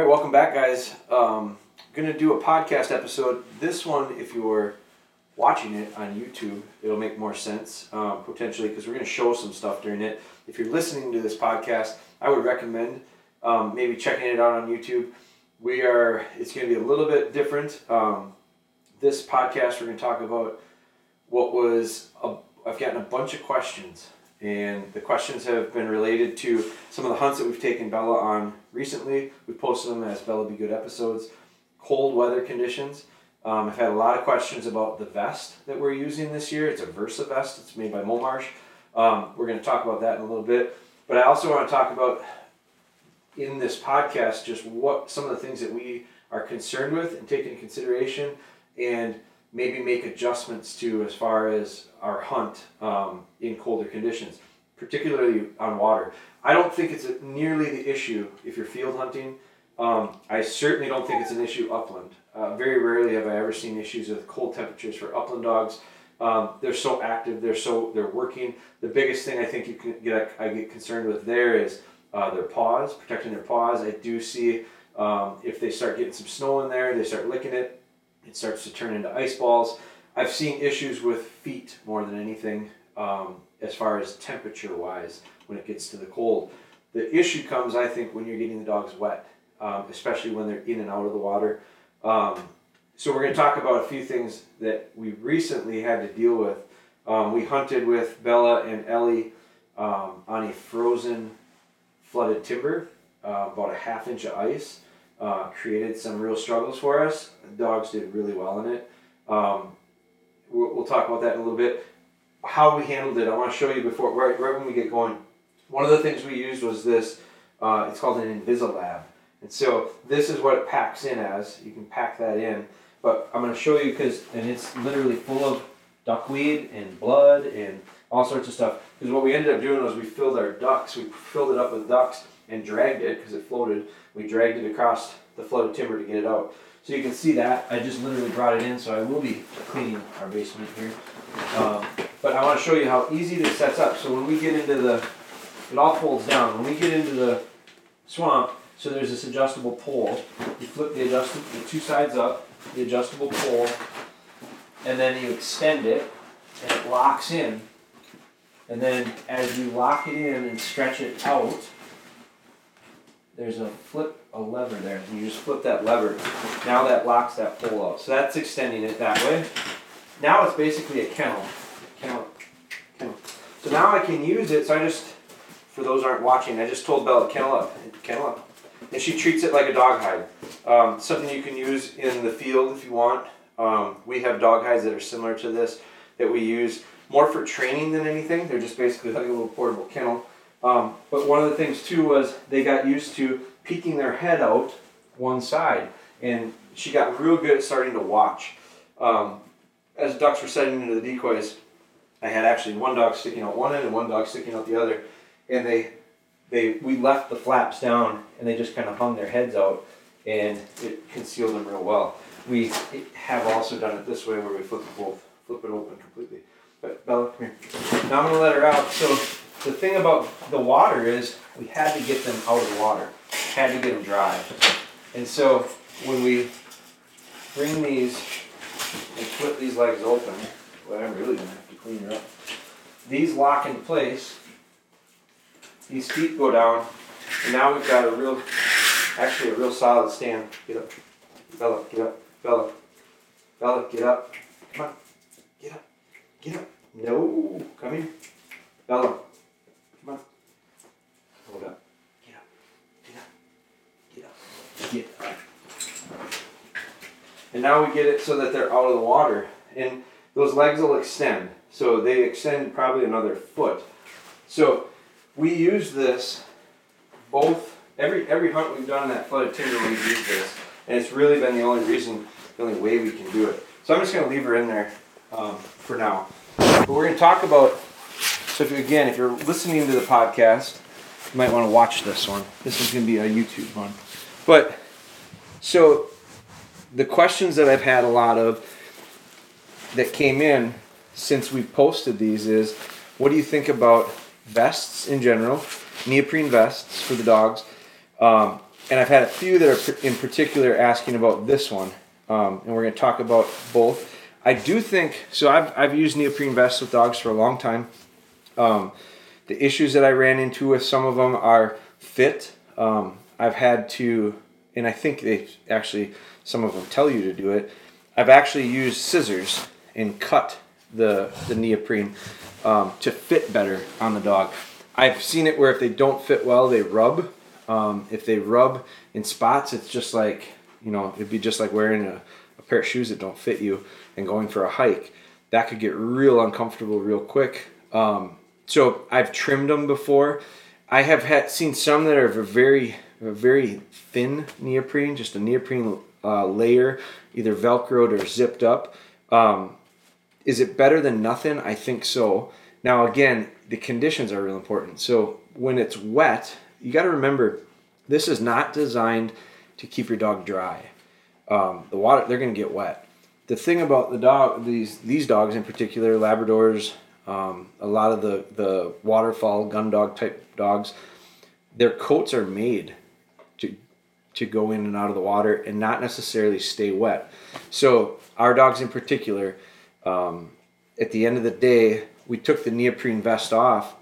All right, welcome back, guys. Um, gonna do a podcast episode. This one, if you're watching it on YouTube, it'll make more sense um, potentially because we're gonna show some stuff during it. If you're listening to this podcast, I would recommend um, maybe checking it out on YouTube. We are. It's gonna be a little bit different. Um, this podcast, we're gonna talk about what was. I've gotten a bunch of questions and the questions have been related to some of the hunts that we've taken Bella on recently. We've posted them as Bella Be Good episodes. Cold weather conditions. Um, I've had a lot of questions about the vest that we're using this year. It's a Versa vest. It's made by Momarsh. Um, we're going to talk about that in a little bit. But I also want to talk about in this podcast just what some of the things that we are concerned with and take into consideration and maybe make adjustments to as far as our hunt um, in colder conditions, particularly on water. I don't think it's nearly the issue if you're field hunting. Um, I certainly don't think it's an issue upland. Uh, very rarely have I ever seen issues with cold temperatures for upland dogs. Um, they're so active. They're so they're working. The biggest thing I think you can get I get concerned with there is uh, their paws, protecting their paws. I do see um, if they start getting some snow in there, they start licking it it starts to turn into ice balls. I've seen issues with feet more than anything um, as far as temperature wise when it gets to the cold. The issue comes, I think, when you're getting the dogs wet, um, especially when they're in and out of the water. Um, so we're going to talk about a few things that we recently had to deal with. Um, we hunted with Bella and Ellie um, on a frozen, flooded timber, uh, about a half inch of ice uh, created some real struggles for us. The dogs did really well in it. Um, we'll, we'll, talk about that in a little bit. How we handled it, I want to show you before, right, right when we get going. One of the things we used was this, uh, it's called an Invisilab. And so this is what it packs in as. You can pack that in. But I'm going to show you because, and it's literally full of duckweed and blood and all sorts of stuff. Because what we ended up doing was we filled our ducks, we filled it up with ducks and dragged it because it floated. We dragged it across the flooded timber to get it out. So you can see that. I just literally brought it in, so I will be cleaning our basement here. Um, but I want to show you how easy this sets up. So when we get into the, it all folds down. When we get into the swamp, so there's this adjustable pole. You flip the adjustable, the two sides up, the adjustable pole, and then you extend it, and it locks in. And then as you lock it in and stretch it out, there's a flip, a lever there. And you just flip that lever. Now that locks that pole out. So that's extending it that way. Now it's basically a kennel. Kennel. Kennel. So now I can use it. So I just, for those aren't watching, I just told Bella, kennel up. Kennel up. And she treats it like a dog hide. Um, something you can use in the field if you want. Um, we have dog hides that are similar to this that we use more for training than anything. They're just basically like a little portable kennel. Um, but one of the things too was they got used to peeking their head out one side, and she got real good at starting to watch. Um, as ducks were setting into the decoys, I had actually one dog sticking out one end and one dog sticking out the other, and they they we left the flaps down and they just kind of hung their heads out, and it concealed them real well. We have also done it this way where we flip both, flip it open completely. But Bella, come here. Now I'm gonna let her out. So the thing about the water is we had to get them out of the water, had to get them dry. And so when we bring these and flip these legs open, well, I'm really gonna have to clean her up. These lock in place. These feet go down, and now we've got a real, actually a real solid stand. Get up, Bella. Get up, Bella. Bella, get up. Come on, get up, get up. No, come here, Bella. Hold up. Get up. Get up. Get up. Get up. And now we get it so that they're out of the water. And those legs will extend. So they extend probably another foot. So we use this both every every hunt we've done in that flooded timber we've used this. And it's really been the only reason, the only way we can do it. So I'm just gonna leave her in there um, for now. But we're gonna talk about so if, again, if you're listening to the podcast, you might want to watch this one. This is going to be a YouTube one. But so the questions that I've had a lot of that came in since we've posted these is what do you think about vests in general, neoprene vests for the dogs, um, and I've had a few that are in particular asking about this one, um, and we're going to talk about both. I do think so. I've I've used neoprene vests with dogs for a long time. Um, the issues that I ran into with some of them are fit. Um, I've had to, and I think they actually some of them tell you to do it. I've actually used scissors and cut the the neoprene um, to fit better on the dog. I've seen it where if they don't fit well, they rub. Um, if they rub in spots, it's just like you know it'd be just like wearing a, a pair of shoes that don't fit you and going for a hike. That could get real uncomfortable real quick. Um, so I've trimmed them before. I have had seen some that are very very thin neoprene, just a neoprene uh, layer, either velcroed or zipped up. Um, is it better than nothing? I think so. Now again, the conditions are real important. So when it's wet, you got to remember this is not designed to keep your dog dry. Um, the water they're going to get wet. The thing about the dog these these dogs in particular, Labradors, um, a lot of the the waterfowl gun dog type dogs, their coats are made to go in and out of the water and not necessarily stay wet. So our dogs in particular, um, at the end of the day, we took the neoprene vest off,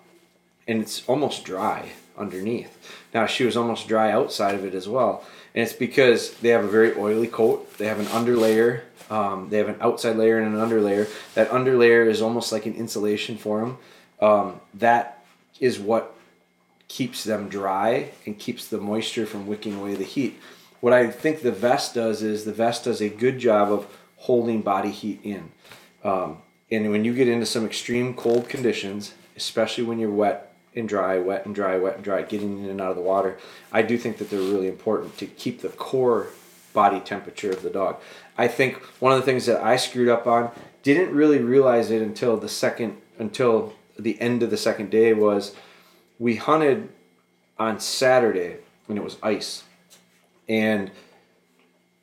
and it's almost dry underneath. Now she was almost dry outside of it as well, and it's because they have a very oily coat. They have an underlayer. Um, they have an outside layer and an underlayer. That underlayer is almost like an insulation for them. Um, that is what keeps them dry and keeps the moisture from wicking away the heat. What I think the vest does is the vest does a good job of holding body heat in. Um, and when you get into some extreme cold conditions, especially when you're wet and dry, wet and dry, wet and dry, getting in and out of the water. I do think that they're really important to keep the core body temperature of the dog. I think one of the things that I screwed up on, didn't really realize it until the second, until the end of the second day was we hunted on Saturday and it was ice. And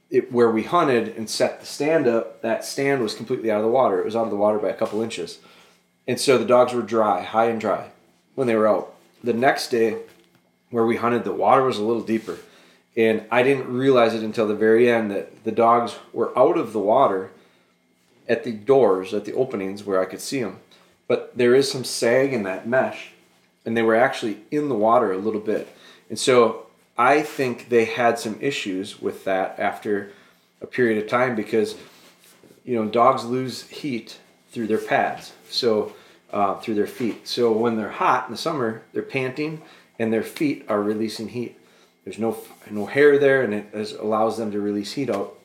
it, where we hunted and set the stand up, that stand was completely out of the water. It was out of the water by a couple inches. And so the dogs were dry, high and dry when they were out. The next day, where we hunted, the water was a little deeper. And I didn't realize it until the very end that the dogs were out of the water at the doors, at the openings where I could see them. But there is some sag in that mesh, and they were actually in the water a little bit. And so I think they had some issues with that after a period of time because, you know, dogs lose heat through their pads. So uh, through their feet. So when they're hot in the summer, they're panting and their feet are releasing heat. There's no no hair there, and it allows them to release heat out.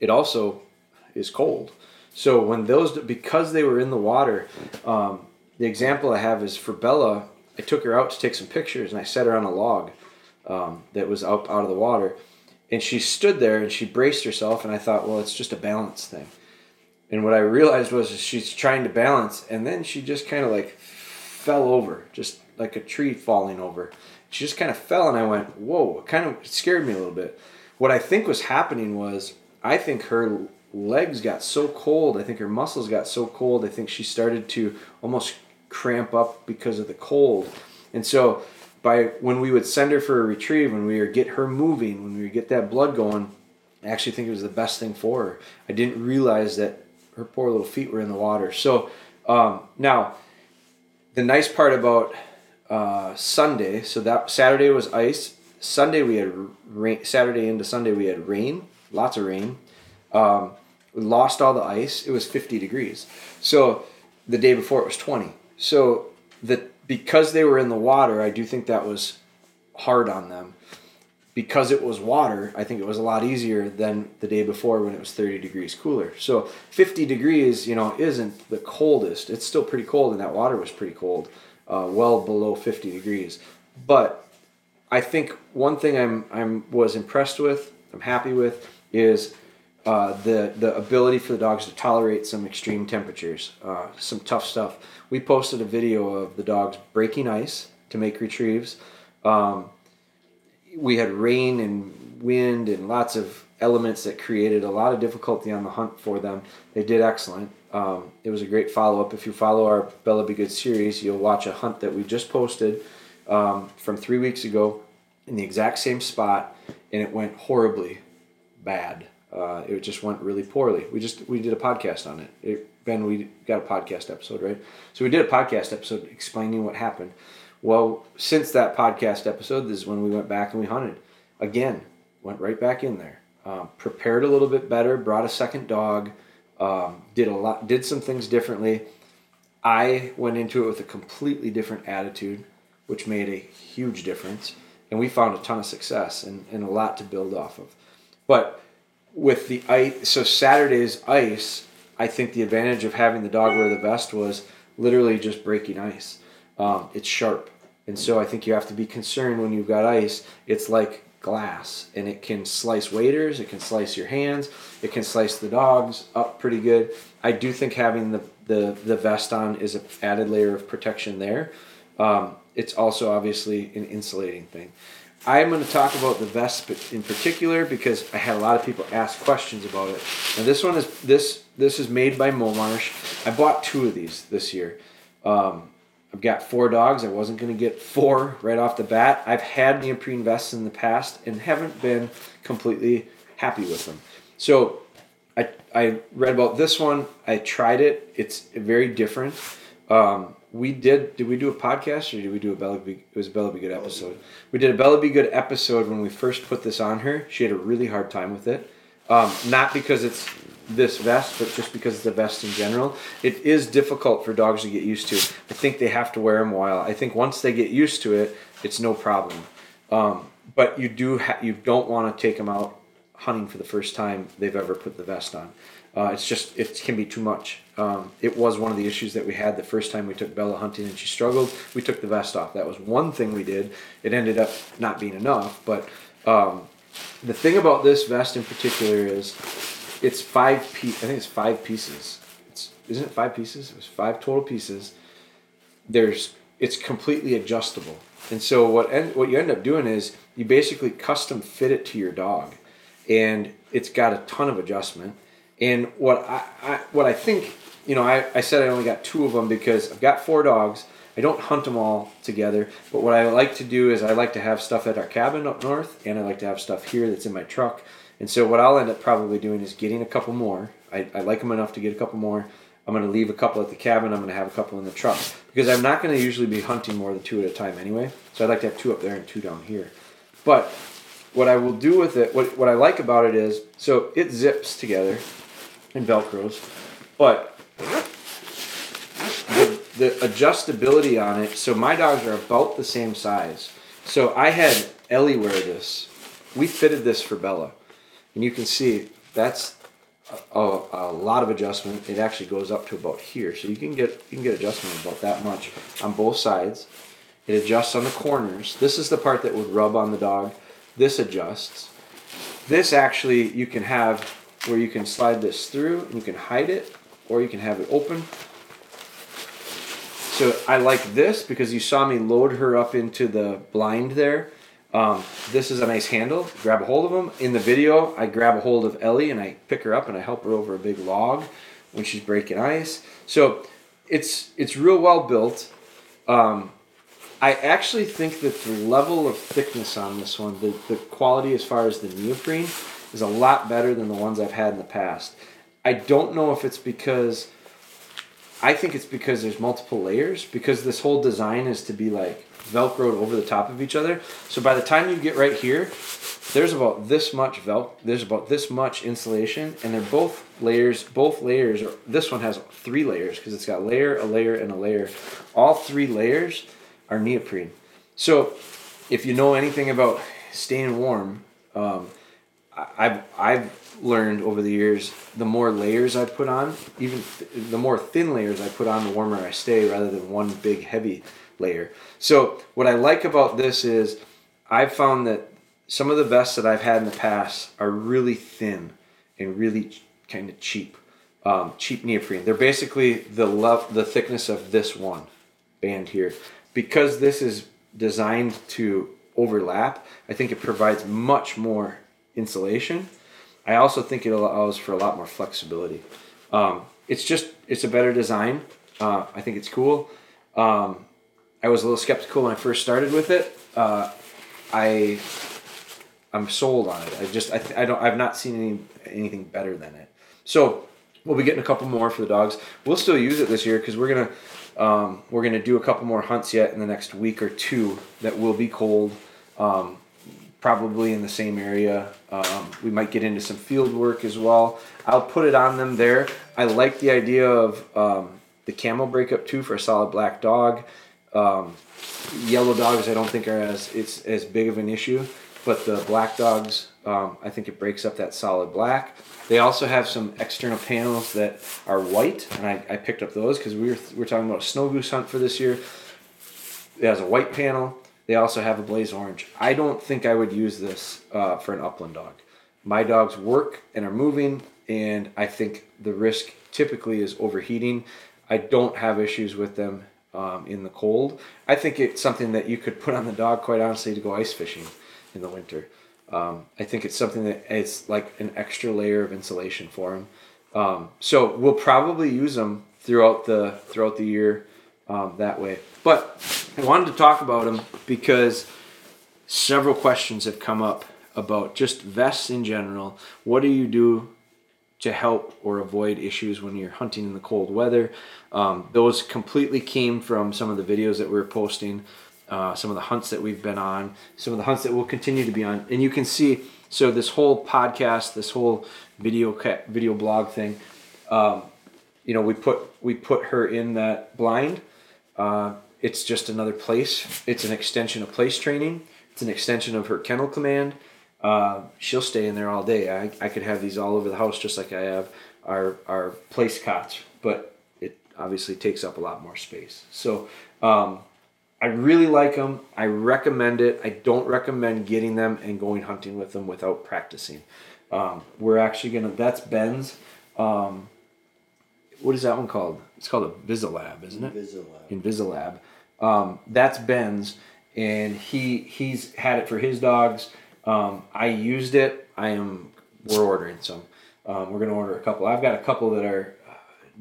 It also is cold. So when those because they were in the water, um, the example I have is for Bella. I took her out to take some pictures, and I set her on a log um, that was up out of the water, and she stood there and she braced herself, and I thought, well, it's just a balance thing. And what I realized was she's trying to balance, and then she just kind of like fell over, just like a tree falling over. She just kind of fell, and I went, "Whoa!" It kind of scared me a little bit. What I think was happening was, I think her legs got so cold. I think her muscles got so cold. I think she started to almost cramp up because of the cold. And so, by when we would send her for a retrieve, when we would get her moving, when we would get that blood going, I actually think it was the best thing for her. I didn't realize that her poor little feet were in the water. So um, now, the nice part about uh, Sunday, so that Saturday was ice. Sunday we had rain. Saturday into Sunday we had rain, lots of rain. Um, we lost all the ice. It was 50 degrees. So the day before it was 20. So that because they were in the water, I do think that was hard on them because it was water, I think it was a lot easier than the day before when it was 30 degrees cooler. So 50 degrees, you know, isn't the coldest. It's still pretty cold, and that water was pretty cold, uh, well below 50 degrees. But I think one thing I'm I'm was impressed with, I'm happy with, is uh, the the ability for the dogs to tolerate some extreme temperatures, uh, some tough stuff. We posted a video of the dogs breaking ice to make retrieves. Um, we had rain and wind and lots of elements that created a lot of difficulty on the hunt for them. They did excellent. Um, it was a great follow up. If you follow our Bella Be Good series, you'll watch a hunt that we just posted um, from three weeks ago. in the exact same spot, and it went horribly bad. Uh, it just went really poorly. We just we did a podcast on it. it. Ben, we got a podcast episode, right? So we did a podcast episode explaining what happened. Well, since that podcast episode, this is when we went back and we hunted again. Went right back in there. Um, prepared a little bit better. Brought a second dog. Um, did a lot. Did some things differently. I went into it with a completely different attitude, which made a huge difference. And we found a ton of success and, and a lot to build off of. But with the ice, so Saturday's ice, I think the advantage of having the dog wear the vest was literally just breaking ice. Um, it's sharp. And so I think you have to be concerned when you've got ice. It's like glass and it can slice waders, it can slice your hands, it can slice the dogs up pretty good. I do think having the, the, the vest on is an added layer of protection there. Um, it's also obviously an insulating thing. I'm going to talk about the vest in particular because I had a lot of people ask questions about it. Now this one is this this is made by Momarsh. I bought two of these this year. Um, I've got four dogs. I wasn't going to get four right off the bat. I've had neoprene vests in the past and haven't been completely happy with them. So I, I read about this one. I tried it. It's very different. Um, we did. Did we do a podcast or did we do a Bella? Be, it was a Bella Be Good episode. We did a Bella Be Good episode when we first put this on her. She had a really hard time with it. Um, not because it's this vest, but just because it's a vest in general. It is difficult for dogs to get used to. I think they have to wear them a while. I think once they get used to it, it's no problem. Um, but you do ha- you don't want to take them out hunting for the first time they've ever put the vest on. Uh, it's just it can be too much. Um, it was one of the issues that we had the first time we took Bella hunting and she struggled. We took the vest off. That was one thing we did. It ended up not being enough, but um, the thing about this vest in particular is it's five piece. I think it's five pieces. It's isn't it five pieces? It was five total pieces. There's it's completely adjustable, and so what end, what you end up doing is you basically custom fit it to your dog, and it's got a ton of adjustment. And what I, I what I think you know I, I said I only got two of them because I've got four dogs. I don't hunt them all together, but what I like to do is I like to have stuff at our cabin up north, and I like to have stuff here that's in my truck and so what I'll end up probably doing is getting a couple more. I, I like them enough to get a couple more. I'm going to leave a couple at the cabin. I'm going to have a couple in the truck because I'm not going to usually be hunting more than two at a time anyway. So I'd like to have two up there and two down here. But what I will do with it, what, what I like about it is, so it zips together and velcros, but the, the adjustability on it, so my dogs are about the same size. So I had Ellie wear this. We fitted this for Bella and you can see that's a, a, lot of adjustment. It actually goes up to about here, so you can get you can get adjustment about that much on both sides. It adjusts on the corners. This is the part that would rub on the dog. This adjusts. This actually you can have where you can slide this through and you can hide it, or you can have it open. So I like this because you saw me load her up into the blind there um, this is a nice handle. Grab a hold of them. In the video, I grab a hold of Ellie and I pick her up and I help her over a big log when she's breaking ice. So it's it's real well built. Um, I actually think that the level of thickness on this one, the, the quality as far as the neoprene, is a lot better than the ones I've had in the past. I don't know if it's because I think it's because there's multiple layers because this whole design is to be like velcroed over the top of each other. So by the time you get right here, there's about this much vel there's about this much insulation and they're both layers both layers or this one has three layers because it's got layer a layer and a layer all three layers are neoprene so if you know anything about staying warm um, I've, I've learned over the years the more layers I put on even th the more thin layers I put on the warmer I stay rather than one big heavy layer. So what I like about this is I've found that some of the vests that I've had in the past are really thin and really kind of cheap. Um, cheap neoprene. They're basically the love, the thickness of this one band here. Because this is designed to overlap, I think it provides much more insulation. I also think it allows for a lot more flexibility. Um, it's just it's a better design. Uh, I think it's cool. Um, I was a little skeptical when I first started with it. Uh, I I'm sold on it. I just I, I don't I've not seen any anything better than it. So we'll be getting a couple more for the dogs. We'll still use it this year because we're gonna um, we're gonna do a couple more hunts yet in the next week or two that will be cold. Um, probably in the same area. Um, we might get into some field work as well. I'll put it on them there. I like the idea of um, the camo breakup too for a solid black dog. Um, yellow dogs I don't think are as it's as big of an issue, but the black dogs um, I think it breaks up that solid black. They also have some external panels that are white, and I, I picked up those because we were, we were talking about a snow goose hunt for this year. It has a white panel. They also have a blaze orange. I don't think I would use this uh, for an upland dog. My dogs work and are moving, and I think the risk typically is overheating. I don't have issues with them um, in the cold. I think it's something that you could put on the dog, quite honestly, to go ice fishing in the winter. Um, I think it's something that it's like an extra layer of insulation for them. Um, so we'll probably use them throughout the throughout the year um, that way. But I wanted to talk about them because several questions have come up about just vests in general. What do you do to help or avoid issues when you're hunting in the cold weather? Um, those completely came from some of the videos that we are posting, uh, some of the hunts that we've been on, some of the hunts that we'll continue to be on, and you can see. So this whole podcast, this whole video ca- video blog thing, um, you know, we put we put her in that blind. Uh, it's just another place. It's an extension of place training. It's an extension of her kennel command. Uh, she'll stay in there all day. I, I could have these all over the house just like I have our, our place cots, but it obviously takes up a lot more space. So um, I really like them. I recommend it. I don't recommend getting them and going hunting with them without practicing. Um, we're actually gonna. That's Ben's. Um, what is that one called? It's called a Visilab, isn't it? Invisilab. Invisilab. Um, that's Ben's, and he he's had it for his dogs. Um, I used it. I am. We're ordering some. Um, we're gonna order a couple. I've got a couple that are uh,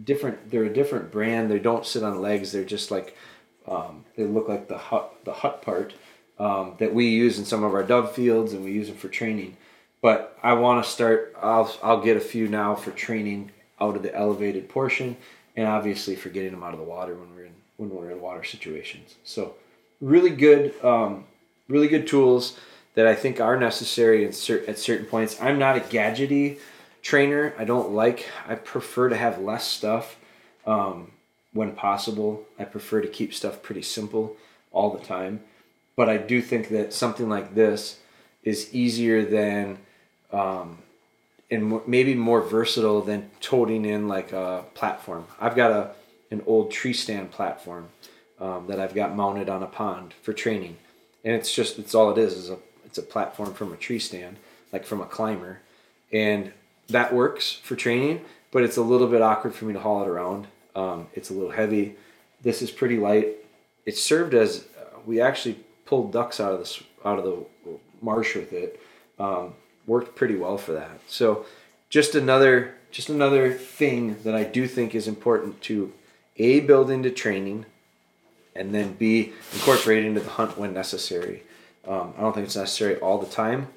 different. They're a different brand. They don't sit on legs. They're just like um, they look like the hut the hut part um, that we use in some of our dove fields, and we use them for training. But I want to start. I'll I'll get a few now for training out of the elevated portion, and obviously for getting them out of the water when we're in when we're in water situations. So really good, um, really good tools that I think are necessary cer- at certain points. I'm not a gadgety trainer. I don't like. I prefer to have less stuff um, when possible. I prefer to keep stuff pretty simple all the time. But I do think that something like this is easier than um, and maybe more versatile than toting in like a platform. I've got a an old tree stand platform um, that I've got mounted on a pond for training, and it's just it's all it is is a it's a platform from a tree stand, like from a climber, and that works for training. But it's a little bit awkward for me to haul it around. Um, it's a little heavy. This is pretty light. It served as uh, we actually pulled ducks out of this out of the marsh with it. Um, worked pretty well for that. So just another just another thing that I do think is important to a build into training, and then b incorporate into the hunt when necessary. Um, I don't think it's necessary all the time,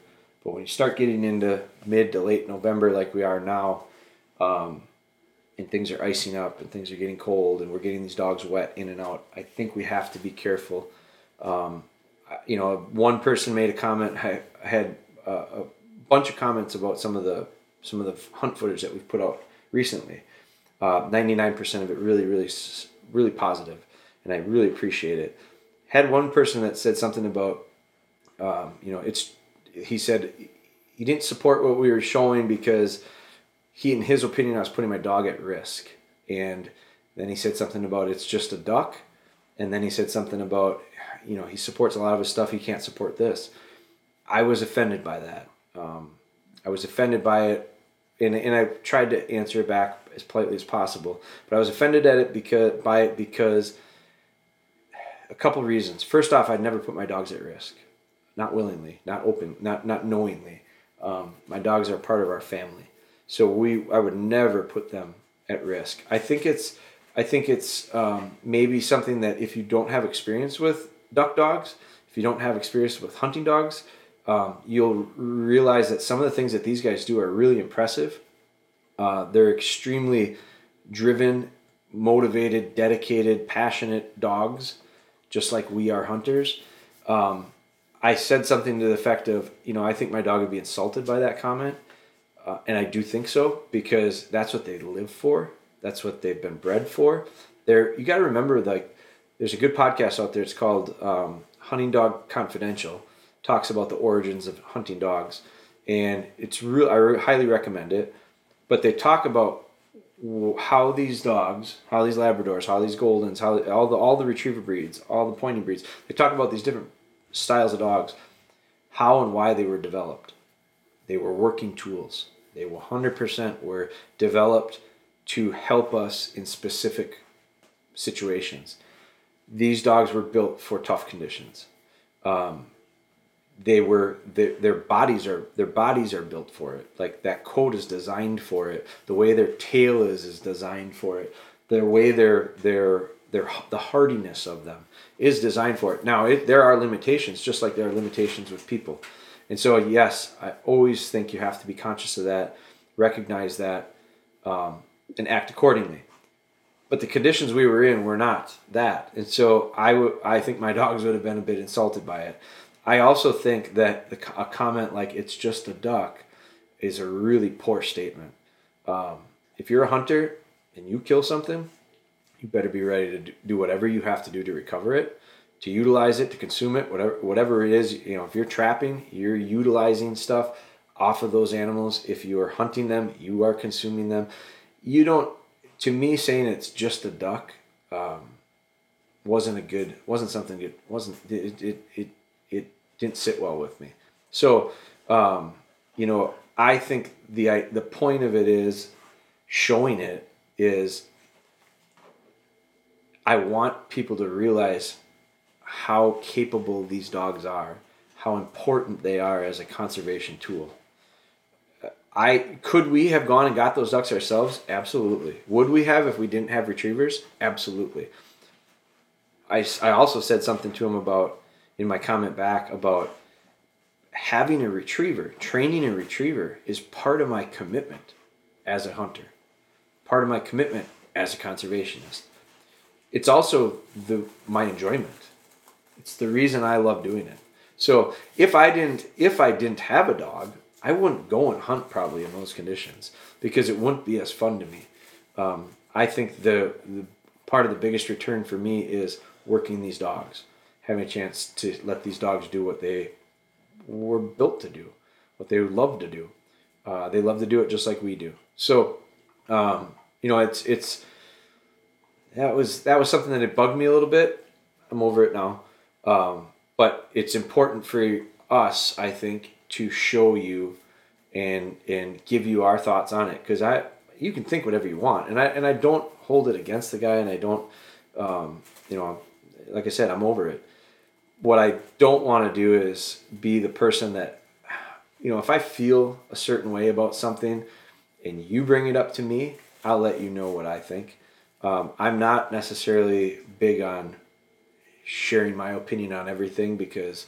but when you start getting into mid to late November like we are now, um, and things are icing up and things are getting cold and we're getting these dogs wet in and out, I think we have to be careful. Um, you know, one person made a comment. I had a, a bunch of comments about some of the some of the hunt footage that we've put out recently. Ninety nine percent of it really, really, really positive, and I really appreciate it. Had one person that said something about, um, you know, it's. He said he didn't support what we were showing because he, in his opinion, I was putting my dog at risk. And then he said something about it's just a duck, and then he said something about, you know, he supports a lot of his stuff. He can't support this. I was offended by that. Um, I was offended by it, and, and I tried to answer it back as politely as possible. But I was offended at it because by it because a couple reasons. First off, I'd never put my dogs at risk, not willingly, not open, not not knowingly. Um, my dogs are part of our family, so we I would never put them at risk. I think it's I think it's um, maybe something that if you don't have experience with duck dogs, if you don't have experience with hunting dogs, um, you'll realize that some of the things that these guys do are really impressive. Uh, they're extremely driven, motivated, dedicated, passionate dogs, just like we are hunters. Um, I said something to the effect of, you know, I think my dog would be insulted by that comment. Uh, and I do think so because that's what they live for. That's what they've been bred for. There, you got to remember, like, there's a good podcast out there. It's called um, Hunting Dog Confidential. Talks about the origins of hunting dogs, and it's real. I highly recommend it. But they talk about how these dogs, how these Labradors, how these Goldens, how all the all the Retriever breeds, all the Pointing breeds. They talk about these different styles of dogs, how and why they were developed. They were working tools. They were 100% were developed to help us in specific situations. These dogs were built for tough conditions. Um, they were their, their bodies are their bodies are built for it. Like that coat is designed for it. The way their tail is is designed for it. The way their their their the hardiness of them is designed for it. Now it, there are limitations, just like there are limitations with people. And so yes, I always think you have to be conscious of that, recognize that, um, and act accordingly. But the conditions we were in were not that, and so I, I think my dogs would have been a bit insulted by it. I also think that the, a comment like "it's just a duck" is a really poor statement. Um, if you're a hunter and you kill something, you better be ready to do whatever you have to do to recover it, to utilize it, to consume it, whatever whatever it is. You know, if you're trapping, you're utilizing stuff off of those animals. If you are hunting them, you are consuming them. You don't. To me, saying it's just a duck um, wasn't a good. wasn't something good. wasn't it? It it it didn't sit well with me. So, um, you know, I think the the point of it is showing it is I want people to realize how capable these dogs are, how important they are as a conservation tool. I could we have gone and got those ducks ourselves? Absolutely. Would we have if we didn't have retrievers? Absolutely. I, I also said something to him about in my comment back about having a retriever, training a retriever is part of my commitment as a hunter, part of my commitment as a conservationist. It's also the my enjoyment. It's the reason I love doing it. So if I didn't if I didn't have a dog, I wouldn't go and hunt probably in those conditions because it wouldn't be as fun to me. Um, I think the, the part of the biggest return for me is working these dogs having a chance to let these dogs do what they were built to do, what they love to do. Uh, they love to do it just like we do. So, um, you know, it's it's that was that was something that it bugged me a little bit. I'm over it now, um, but it's important for us, I think, to show you and and give you our thoughts on it because I you can think whatever you want, and I and I don't hold it against the guy, and I don't, um, you know, like I said, I'm over it what I don't want to do is be the person that, you know, if I feel a certain way about something and you bring it up to me, I'll let you know what I think. Um, I'm not necessarily big on sharing my opinion on everything because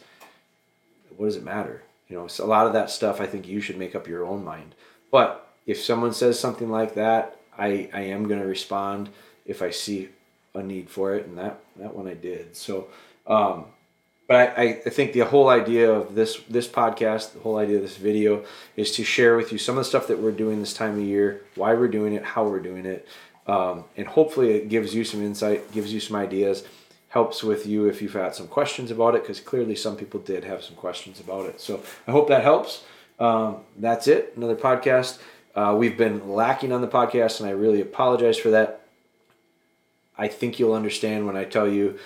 what does it matter? You know, a lot of that stuff I think you should make up your own mind. But if someone says something like that, I, I am going to respond if I see a need for it, and that, that one I did. So, um, but I, I think the whole idea of this this podcast, the whole idea of this video, is to share with you some of the stuff that we're doing this time of year, why we're doing it, how we're doing it, um, and hopefully it gives you some insight, gives you some ideas, helps with you if you've had some questions about it, because clearly some people did have some questions about it. So I hope that helps. Um, that's it. Another podcast. Uh, we've been lacking on the podcast, and I really apologize for that. I think you'll understand when I tell you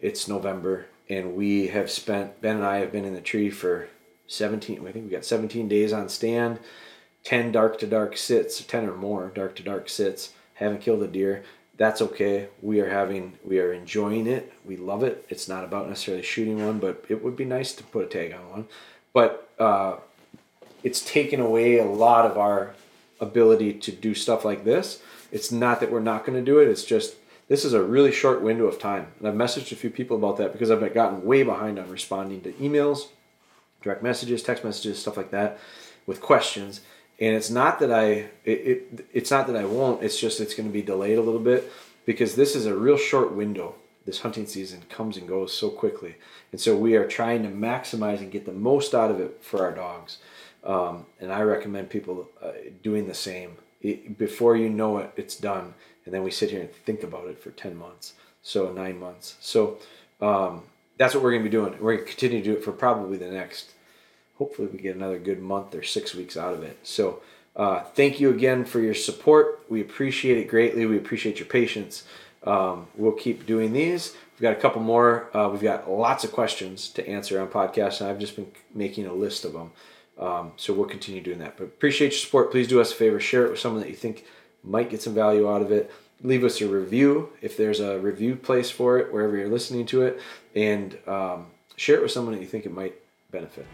it's November and we have spent Ben and I have been in the tree for 17 I think we got 17 days on stand. 10 dark to dark sits 10 or more dark to dark sits. Haven't killed a deer. That's okay. We are having we are enjoying it. We love it. It's not about necessarily shooting one but it would be nice to put a tag on one. But uh, it's taken away a lot of our ability to do stuff like this. It's not that we're not going to do it. It's just this is a really short window of time. And I've messaged a few people about that because I've gotten way behind on responding to emails, direct messages, text messages, stuff like that with questions. And it's not that I it, it it's not that I won't, it's just it's going to be delayed a little bit because this is a real short window. This hunting season comes and goes so quickly. And so we are trying to maximize and get the most out of it for our dogs. Um, and I recommend people uh, doing the same. It, before you know it, it's done. And then we sit here and think about it for 10 months. So nine months. So um, that's what we're going to be doing. We're going to continue to do it for probably the next, hopefully, we get another good month or six weeks out of it. So uh, thank you again for your support. We appreciate it greatly. We appreciate your patience. Um, we'll keep doing these. We've got a couple more. Uh, we've got lots of questions to answer on podcasts, and I've just been making a list of them. Um, so we'll continue doing that. But appreciate your support. Please do us a favor. Share it with someone that you think might get some value out of it. Leave us a review if there's a review place for it, wherever you're listening to it. And um, share it with someone that you think it might benefit.